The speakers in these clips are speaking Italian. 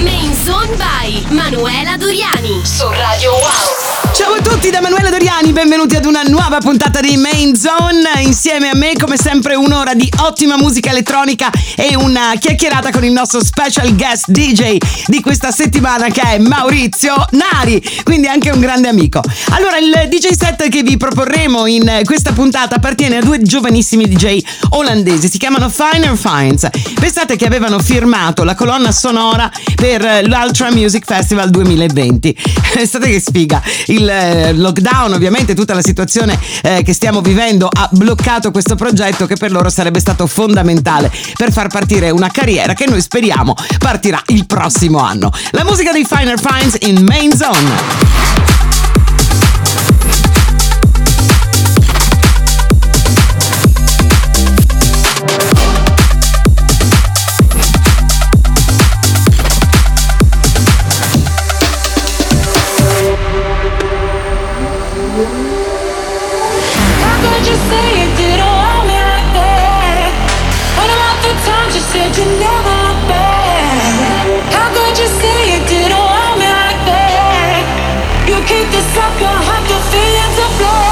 Main Zone by Manuela Doriani su Radio Wow. Ciao a tutti da Manuela Doriani, benvenuti ad una nuova puntata di Main Zone. Insieme a me, come sempre, un'ora di ottima musica elettronica e una chiacchierata con il nostro special guest DJ di questa settimana che è Maurizio Nari, quindi anche un grande amico. Allora, il DJ set che vi proporremo in questa puntata appartiene a due giovanissimi DJ olandesi, si chiamano Finer Finds. Pensate che avevano firmato la colonna sonora per l'Ultra Music Festival 2020. Pensate che sfiga. Il il eh, lockdown, ovviamente tutta la situazione eh, che stiamo vivendo ha bloccato questo progetto che per loro sarebbe stato fondamentale per far partire una carriera che noi speriamo partirà il prossimo anno. La musica dei Finer Finds in Main Zone. Stop your heart. the feelings are flowing.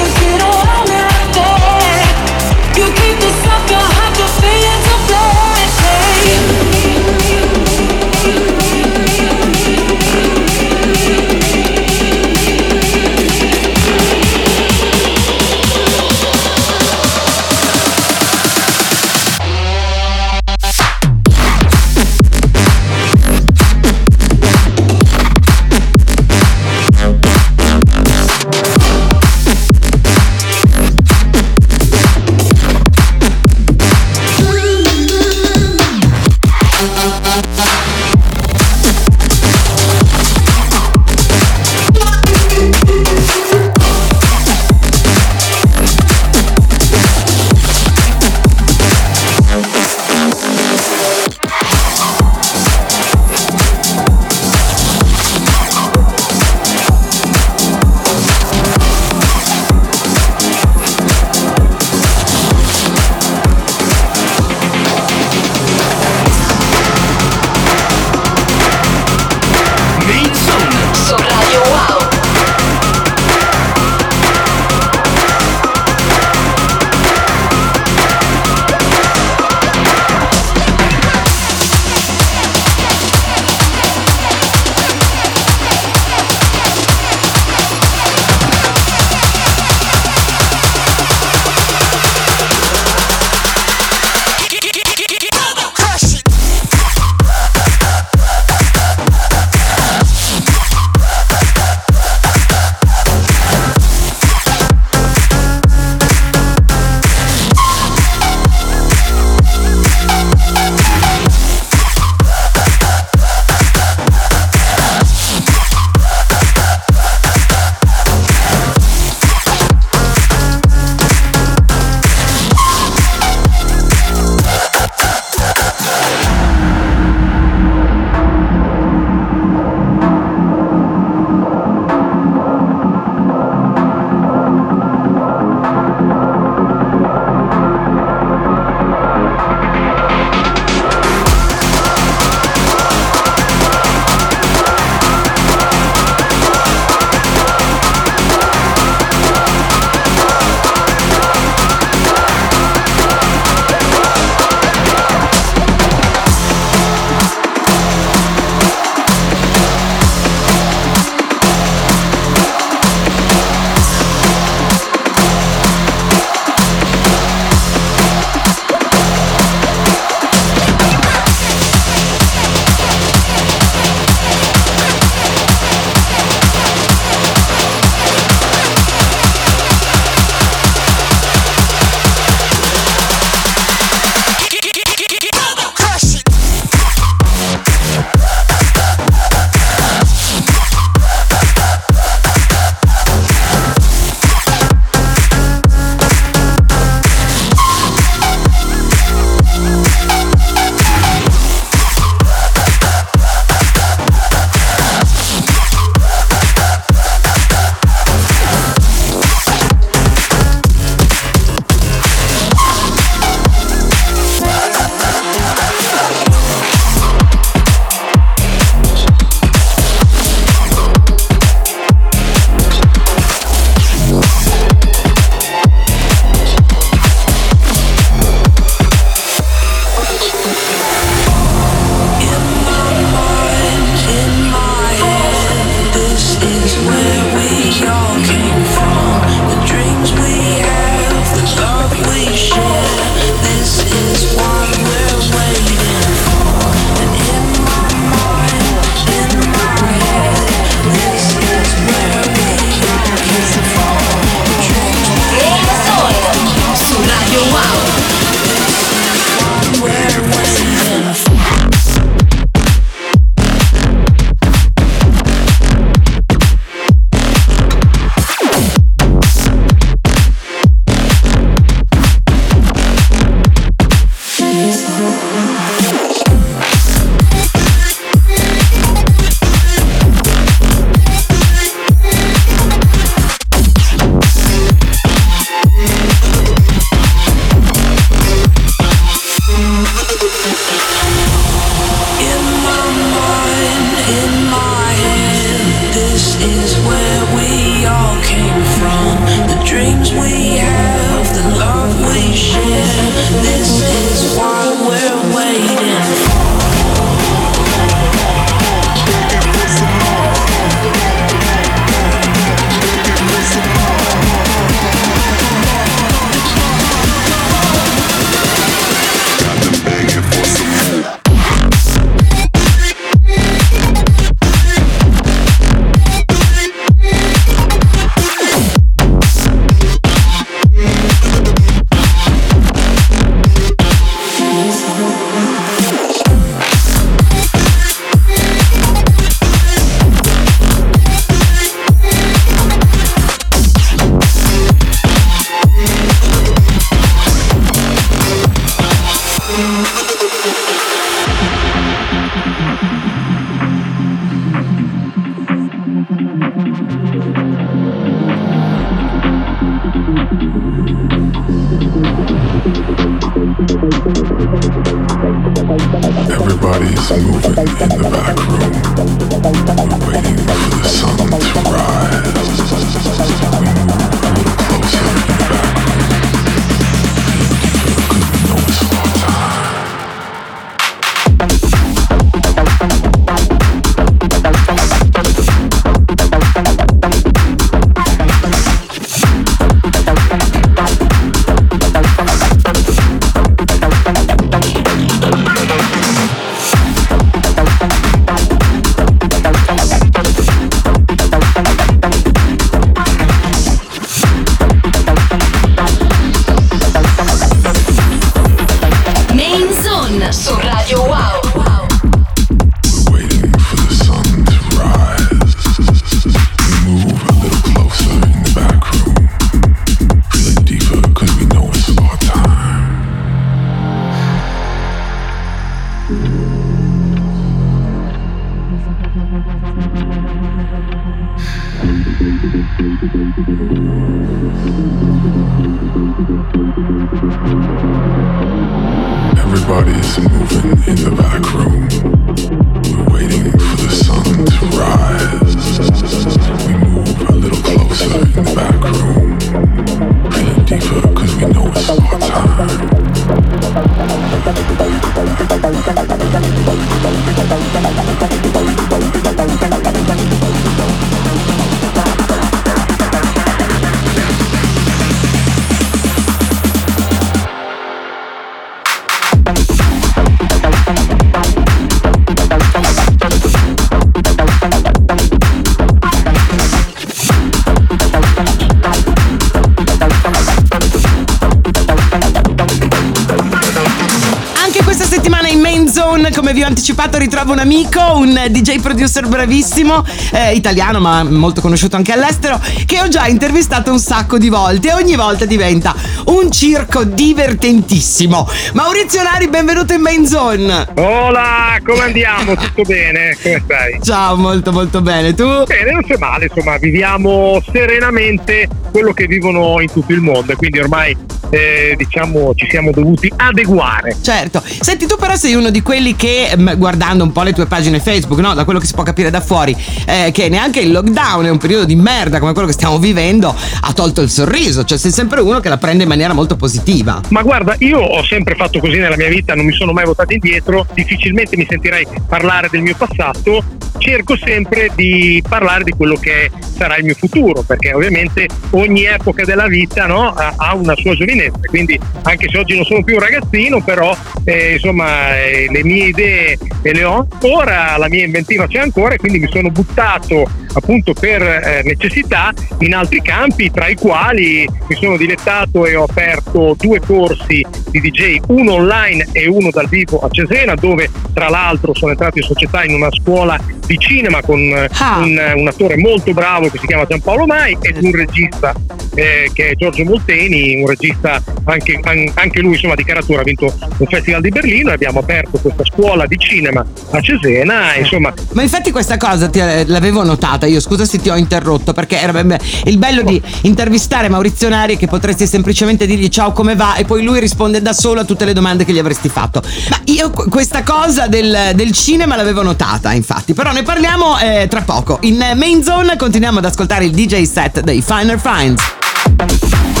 Come vi ho anticipato ritrovo un amico, un DJ producer bravissimo, eh, italiano ma molto conosciuto anche all'estero, che ho già intervistato un sacco di volte e ogni volta diventa un circo divertentissimo. Maurizio Nari, benvenuto in Main Zone. Hola, come andiamo? Tutto bene? Come stai? Ciao, molto molto bene. Tu? Bene, non c'è male, insomma, viviamo serenamente quello che vivono in tutto il mondo e quindi ormai eh, diciamo ci siamo dovuti adeguare. Certo, senti tu però sei uno di quelli che mm, guardando un po' le tue pagine Facebook, no? da quello che si può capire da fuori, eh, che neanche il lockdown è un periodo di merda come quello che stiamo vivendo, ha tolto il sorriso, cioè sei sempre uno che la prende in maniera molto positiva. Ma guarda, io ho sempre fatto così nella mia vita, non mi sono mai votato indietro, difficilmente mi sentirei parlare del mio passato, cerco sempre di parlare di quello che sarà il mio futuro, perché ovviamente ogni epoca della vita no, ha una sua giovinezza, quindi anche se oggi non sono più un ragazzino, però eh, insomma eh, le mie idee le ho ancora, la mia inventiva c'è ancora e quindi mi sono buttato appunto per eh, necessità in altri campi, tra i quali mi sono dilettato e ho aperto due corsi di DJ, uno online e uno dal vivo a Cesena, dove tra l'altro sono entrato in società in una scuola di cinema con ah. un, un, attore molto bravo che si chiama Giampaolo Mai ed un regista eh, che è Giorgio Molteni, un regista anche, anche lui insomma di caratura, ha vinto un festival di Berlino e abbiamo aperto questa scuola di cinema a Cesena. Insomma. Ma infatti questa cosa ti, eh, l'avevo notata, io scusa se ti ho interrotto perché era il bello di intervistare Maurizio Nari che potresti semplicemente dirgli ciao come va e poi lui risponde da solo a tutte le domande che gli avresti fatto. Ma io questa cosa del, del cinema l'avevo notata infatti, però ne parliamo eh, tra poco. In Main Zone continuiamo ad ascoltare il DJ set dei Finer Finds.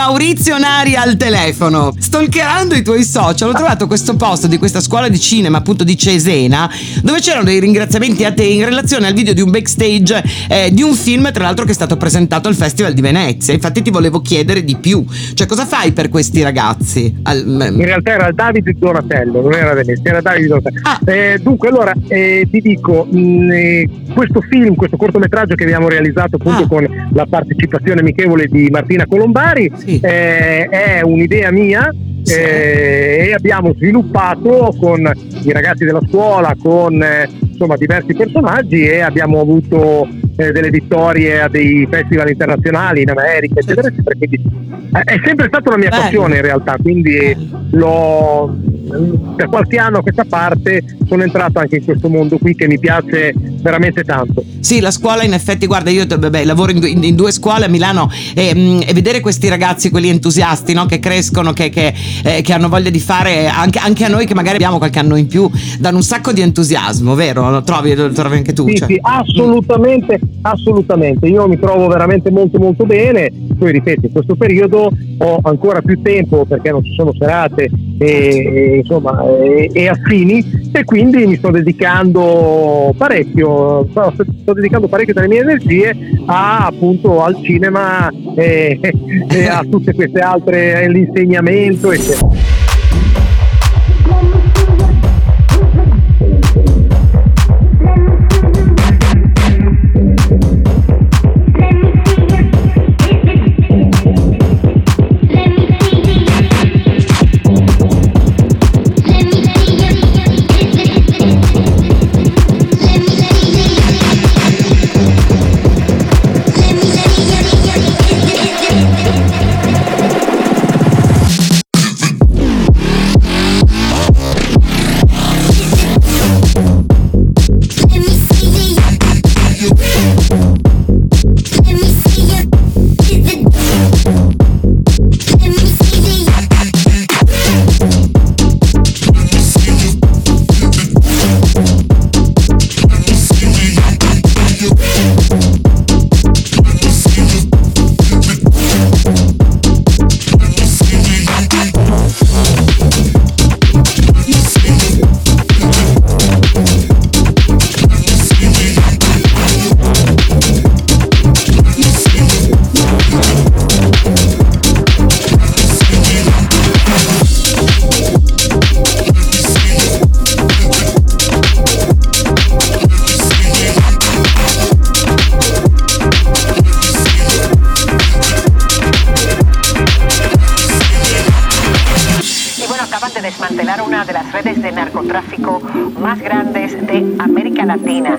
Maurizio Nari al telefono. Stalkerando i tuoi social ho trovato questo post di questa scuola di cinema, appunto di Cesena, dove c'erano dei ringraziamenti a te in relazione al video di un backstage eh, di un film, tra l'altro, che è stato presentato al Festival di Venezia. Infatti ti volevo chiedere di più. Cioè, cosa fai per questi ragazzi? Al, in realtà era Davide Donatello, non era Venezia, era Davide Donatello. Ah. Eh, dunque, allora eh, ti dico, mh, mm, eh, questo film, questo cortometraggio che abbiamo realizzato appunto ah. con la partecipazione amichevole di Martina Colombari, sì. Eh, è un'idea mia eh, e abbiamo sviluppato con i ragazzi della scuola, con eh, insomma, diversi personaggi e abbiamo avuto eh, delle vittorie a dei festival internazionali in America, eccetera, eccetera. Quindi eh, è sempre stata una mia Bello. passione in realtà, quindi l'ho, per qualche anno a questa parte sono entrato anche in questo mondo qui che mi piace veramente tanto. Sì, la scuola in effetti, guarda, io vabbè, lavoro in, due- in- in due scuole a Milano e, mm, e vedere questi ragazzi, quelli entusiasti, no? che crescono, che, che, eh, che hanno voglia di fare, anche, anche a noi che magari abbiamo qualche anno in più, danno un sacco di entusiasmo, vero? Lo trovi, lo trovi anche tu? Sì, cioè? sì, assolutamente, assolutamente. Io mi trovo veramente molto molto bene. Poi ripeto, in questo periodo ho ancora più tempo perché non ci sono serate e, insomma, e, e affini e quindi mi sto dedicando parecchio, sto, sto dedicando parecchio delle mie energie a, appunto al cinema e, e a tutte queste altre, l'insegnamento eccetera. Narcotráfico más grandes de América Latina.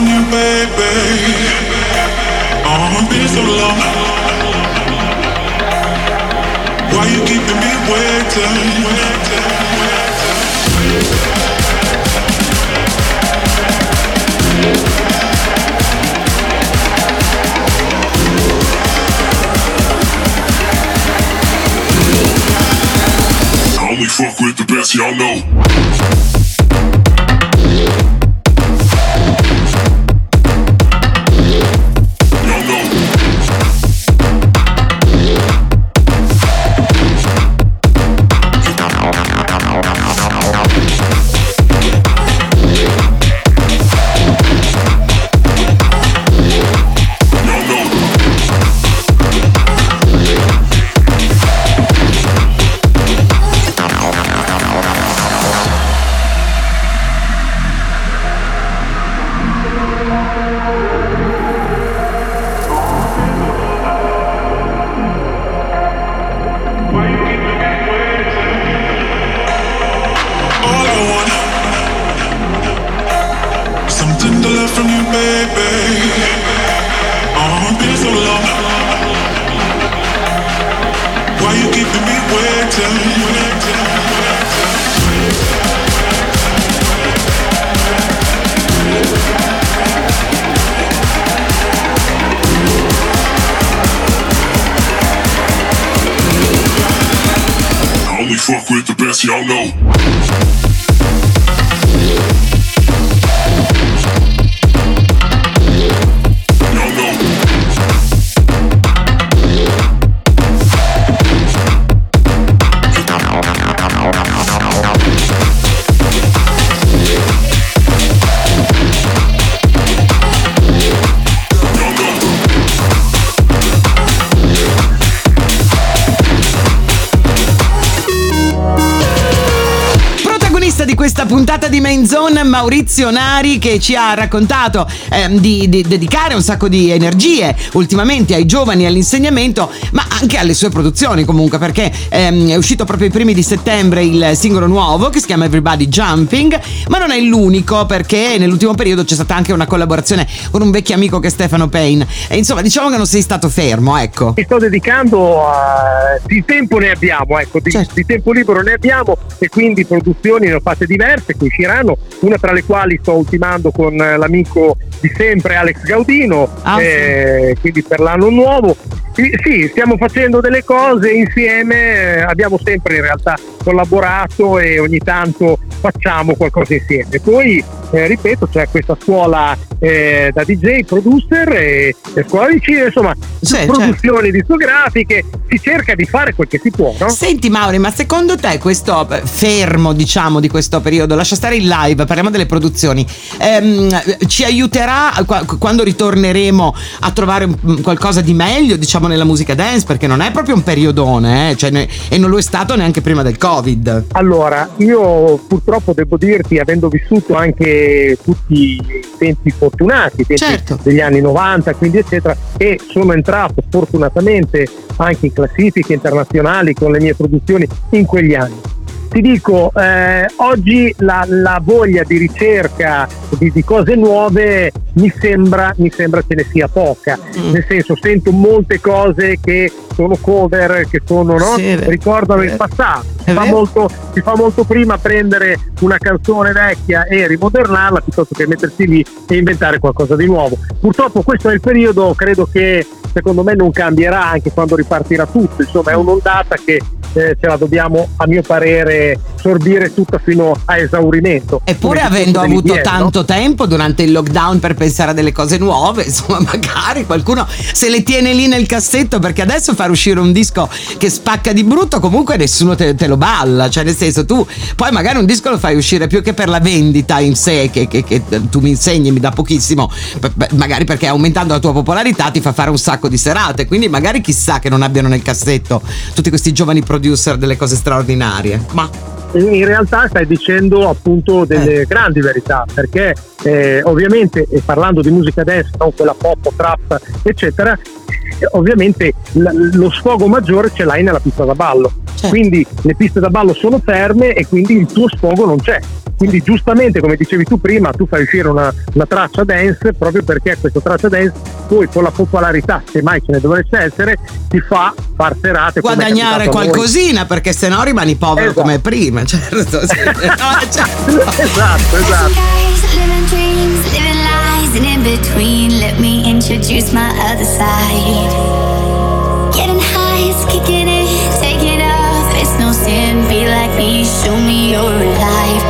From you, baby. Oh, been so long. Why you keeping me waiting? I only fuck with the best, y'all know. Fuck with the best, y'all know. Puntata di Main Zone, Maurizio Nari, che ci ha raccontato ehm, di, di dedicare un sacco di energie ultimamente ai giovani e all'insegnamento, ma anche alle sue produzioni comunque, perché ehm, è uscito proprio i primi di settembre il singolo nuovo che si chiama Everybody Jumping, ma non è l'unico perché nell'ultimo periodo c'è stata anche una collaborazione con un vecchio amico che è Stefano Payne. E insomma, diciamo che non sei stato fermo, ecco. Mi sto dedicando a... di tempo ne abbiamo, ecco, di, Certo. di tempo libero ne abbiamo e quindi produzioni ne ho fatte diverse che usciranno, una tra le quali sto ultimando con l'amico di sempre Alex Gaudino, Ah, eh, quindi per l'anno nuovo. Sì, sì, stiamo facendo delle cose insieme, abbiamo sempre in realtà collaborato e ogni tanto facciamo qualcosa insieme. Poi, eh, ripeto, c'è questa scuola eh, da DJ, producer e, e scuola di cinema, insomma, Sì, produzioni discografiche, si cerca di fare quel che si può, no? Senti Mauri, ma secondo te questo fermo, diciamo, di questo periodo, lascia stare il live, parliamo delle produzioni, ehm, ci aiuterà qua- quando ritorneremo a trovare mm, qualcosa di meglio, diciamo, nella musica dance? Perché non è proprio un periodone, eh? cioè, ne- e non lo è stato neanche prima del Covid. Allora, io purtroppo devo dirti, avendo vissuto anche tutti i tempi fortunati, i tempi Certo. degli anni 90, quindi eccetera, e sono entrato fortunatamente anche in classifiche internazionali con le mie produzioni in quegli anni. Ti dico, eh, oggi la, la voglia di ricerca di, di cose nuove mi sembra, mi sembra ce ne sia poca, Mm. nel senso sento molte cose che sono cover, che sono, no? Sì, ricordano il vero. passato. Fa, molto, si fa molto prima prendere una canzone vecchia e rimodernarla piuttosto che mettersi lì e inventare qualcosa di nuovo. Purtroppo questo è il periodo, credo che secondo me non cambierà anche quando ripartirà tutto, insomma è un'ondata che eh, ce la dobbiamo a mio parere sorbire tutta fino a esaurimento. Eppure avendo avuto no? tanto tempo durante il lockdown per pensare a delle cose nuove, insomma, magari qualcuno se le tiene lì nel cassetto perché adesso far uscire un disco che spacca di brutto comunque nessuno te, te lo balla, cioè nel senso tu poi magari un disco lo fai uscire più che per la vendita in sé che, che- che tu mi insegni, mi dà pochissimo, magari perché aumentando la tua popolarità ti fa fare un sacco di serate, quindi magari chissà che non abbiano nel cassetto tutti questi giovani producer delle cose straordinarie. Ma in realtà stai dicendo appunto delle Eh. grandi verità perché eh, ovviamente e parlando di musica dance non quella pop trap eccetera eh, ovviamente l- lo sfogo maggiore ce l'hai nella pista da ballo Certo. quindi le piste da ballo sono ferme e quindi il tuo sfogo non c'è Quindi giustamente, come dicevi tu prima, tu fai uscire una, una traccia dance proprio perché questa traccia dance poi con la popolarità, se mai ce ne dovesse essere, ti fa far serate. Guadagnare qualcosina perché se no rimani povero Esatto. come prima, certo. sì. No, certo. esatto, esatto. And in between, let me introduce my other side. Getting high is kicking it off. It's no sin, be like me, show me you're alive.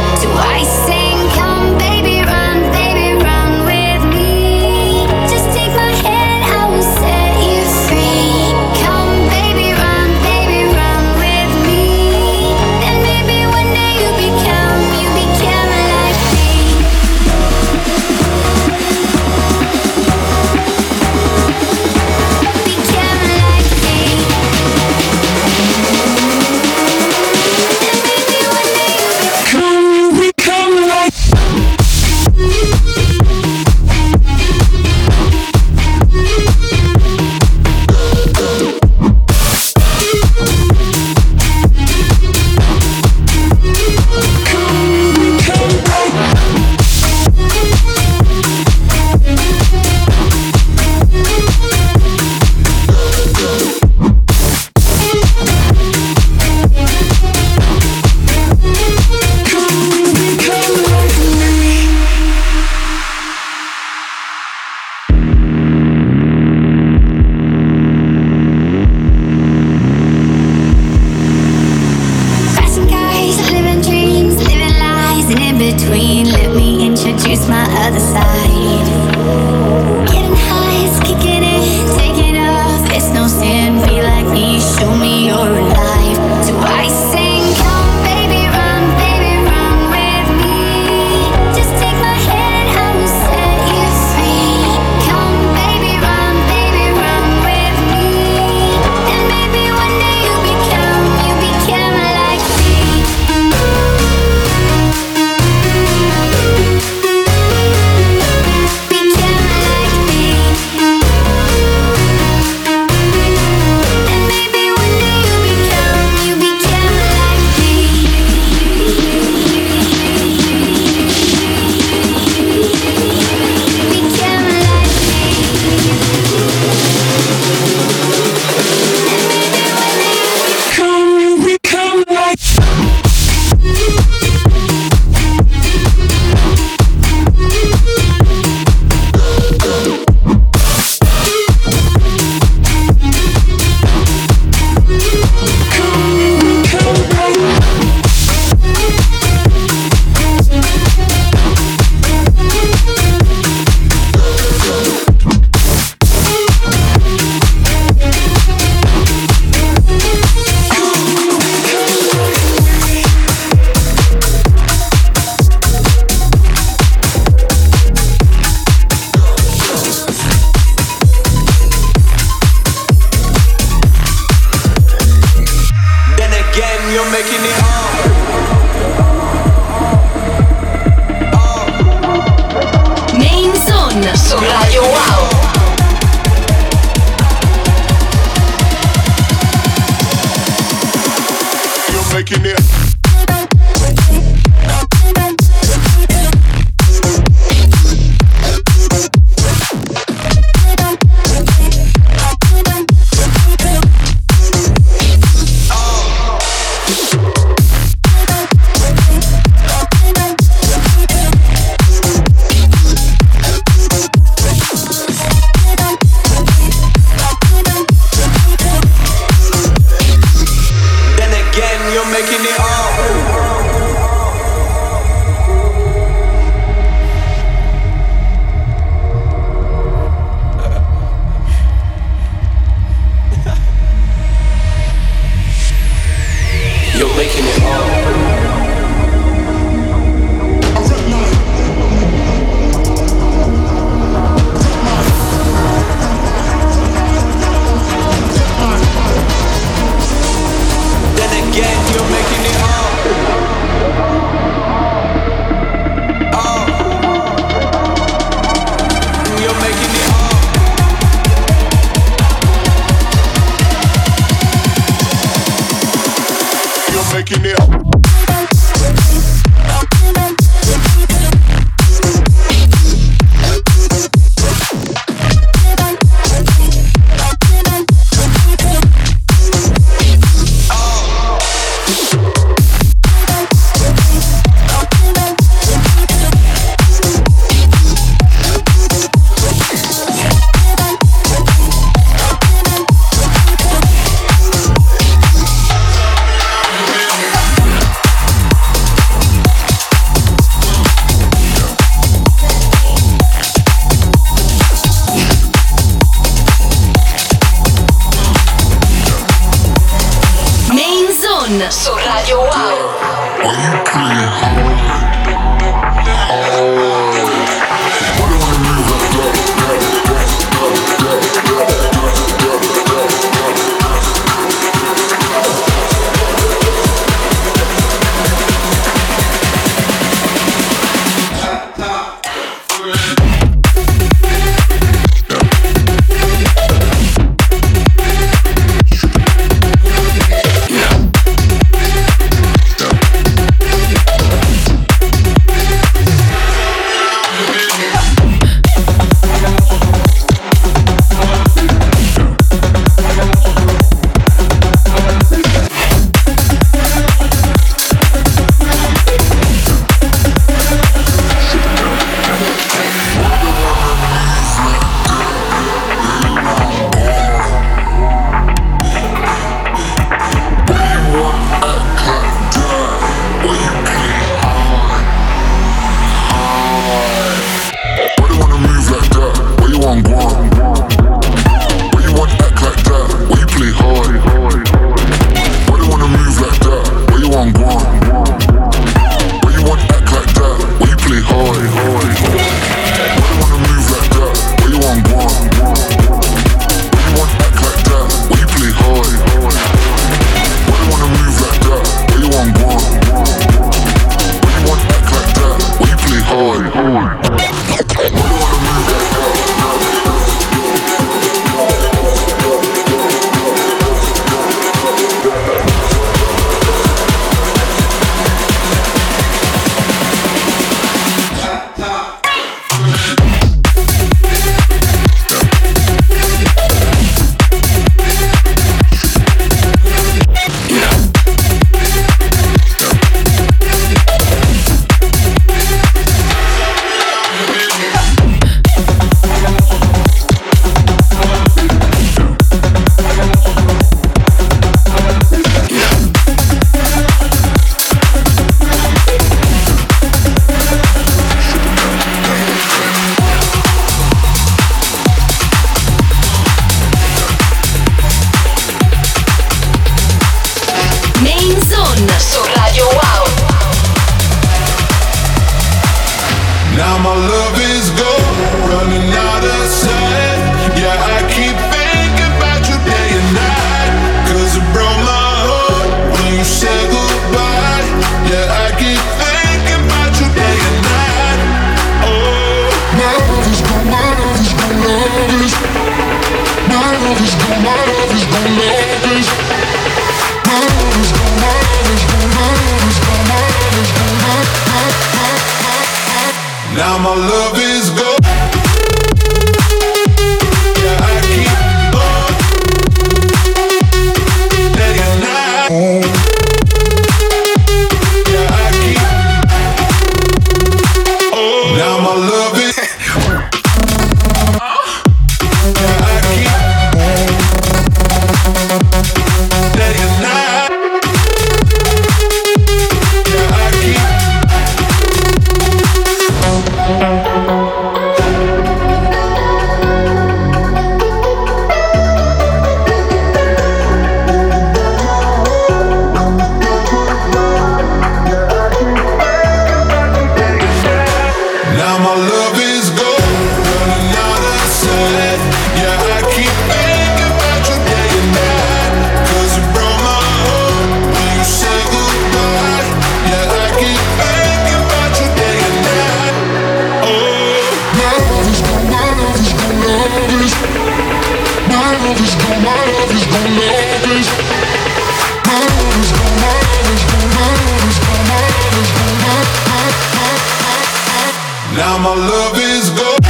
my love is gone.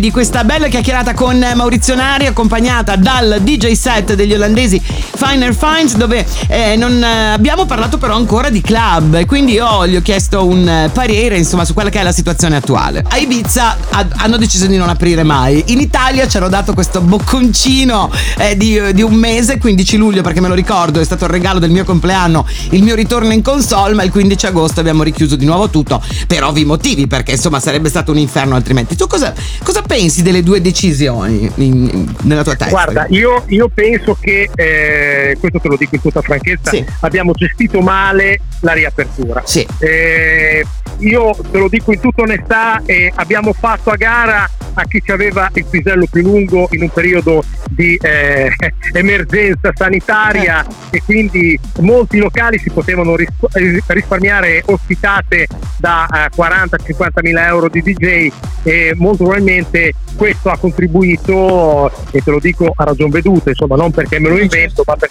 di questa bella chiacchierata con Maurizio Nari accompagnata dal DJ set degli olandesi Finer Finds dove eh, non eh, abbiamo parlato però ancora di club quindi io gli ho chiesto un eh, parere insomma su quella che è la situazione attuale. A Ibiza ha- hanno deciso di non aprire mai. In Italia ci hanno dato questo bocconcino eh, di, di un mese, 15 luglio perché me lo ricordo, è stato il regalo del mio compleanno, il mio ritorno in console, ma il 15 agosto abbiamo richiuso di nuovo tutto per ovvi motivi perché insomma sarebbe stato un inferno altrimenti. Tu cosa, cosa pensi delle due decisioni in- in- nella tua testa? Guarda, io, io penso che, eh, questo te lo dico in tutta franchezza, Sì. abbiamo gestito male la riapertura. Sì. Eh, io te lo dico in tutta onestà, eh, abbiamo fatto a gara a chi ci aveva il pisello più lungo in un periodo di eh, emergenza sanitaria e quindi molti locali si potevano ris- risparmiare ospitate da 40-50 mila euro di DJ e molto probabilmente questo ha contribuito e te lo dico a ragion veduta insomma non perché me lo invento ma perché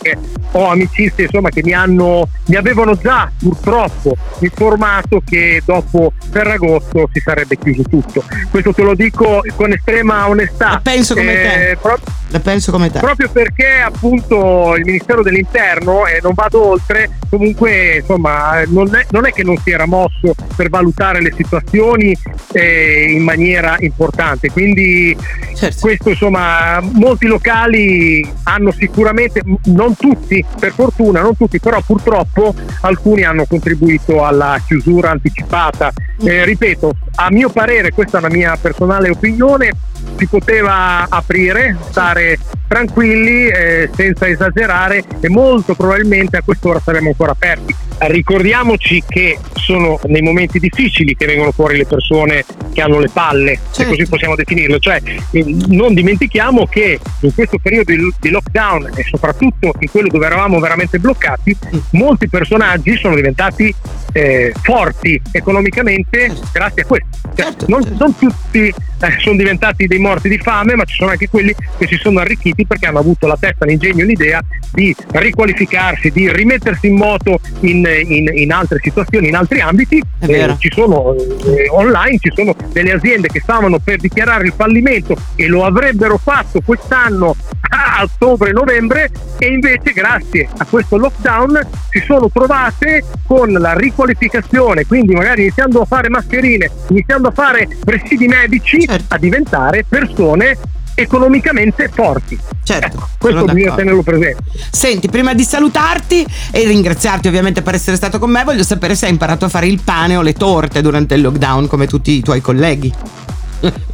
ho amicizie insomma che mi hanno mi avevano già purtroppo informato che dopo Ferragosto si sarebbe chiuso tutto questo te lo dico con estrema onestà La penso come te. Eh, pro- La penso come te. proprio perché appunto il Ministero dell'Interno e non vado oltre comunque insomma non è, non è che non si era mosso per valutare le situazioni eh, in maniera importante quindi Certo. questo insomma molti locali hanno sicuramente m- non tutti per fortuna non tutti però purtroppo alcuni hanno contribuito alla chiusura anticipata. Eh, ripeto a mio parere questa è una mia personale opinione si poteva aprire, stare tranquilli eh, senza esagerare e molto probabilmente a quest'ora saremo ancora aperti. Ricordiamoci che sono nei momenti difficili che vengono fuori le persone che hanno le palle, se Certo. così possiamo definirlo, cioè eh, non dimentichiamo che in questo periodo di- di lockdown e soprattutto in quello dove eravamo veramente bloccati, molti personaggi sono diventati eh, forti economicamente grazie a questo. Cioè, Certo, non, certo. non tutti eh, sono diventati dei morti di fame, ma ci sono anche quelli che si sono arricchiti perché hanno avuto la testa, l'ingegno, l'idea di riqualificarsi, di rimettersi in moto in, in- in altre situazioni, in altri ambiti. Vero. ci sono eh, online, ci sono delle aziende che stavano per dichiarare il fallimento e lo avrebbero fatto quest'anno a ottobre-novembre e invece grazie a questo lockdown si sono trovate con la riqualificazione, quindi magari iniziando a fare mascherine, iniziando a fare presidi medici, Certo. a diventare persone economicamente forti. Certo, Ecco, questo bisogna tenerlo presente. Senti, prima di salutarti e ringraziarti ovviamente per essere stato con me, voglio sapere se hai imparato a fare il pane o le torte durante il lockdown come tutti i tuoi colleghi.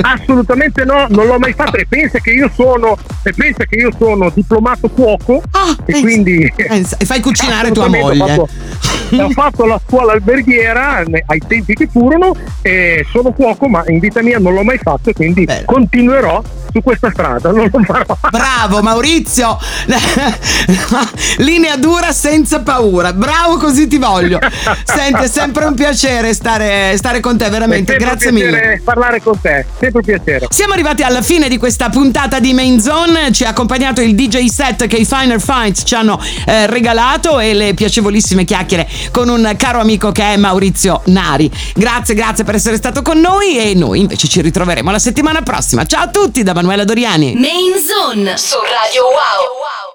Assolutamente no, non l'ho mai fatto e pensa che io sono, e pensa che io sono diplomato cuoco Ah, e pensa- quindi e fai cucinare tua moglie. Ho fatto, ho fatto la scuola alberghiera ai tempi che furono e sono cuoco, ma in vita mia non l'ho mai fatto e quindi Bello. continuerò su questa strada, non lo farò. Bravo Maurizio! Linea dura senza paura. Bravo così ti voglio. Senti, è sempre un piacere stare, stare con te, veramente. Grazie mille. parlare con te, sempre un piacere. Siamo arrivati alla fine di questa puntata di Main Zone. Ci ha accompagnato il DJ set che i Finer Fights ci hanno eh, regalato e le piacevolissime chiacchiere con un caro amico che è Maurizio Nari. Grazie, grazie per essere stato con noi e noi invece ci ritroveremo la settimana prossima. Ciao a tutti da Manuela Doriani. Main Zone su Radio Wow.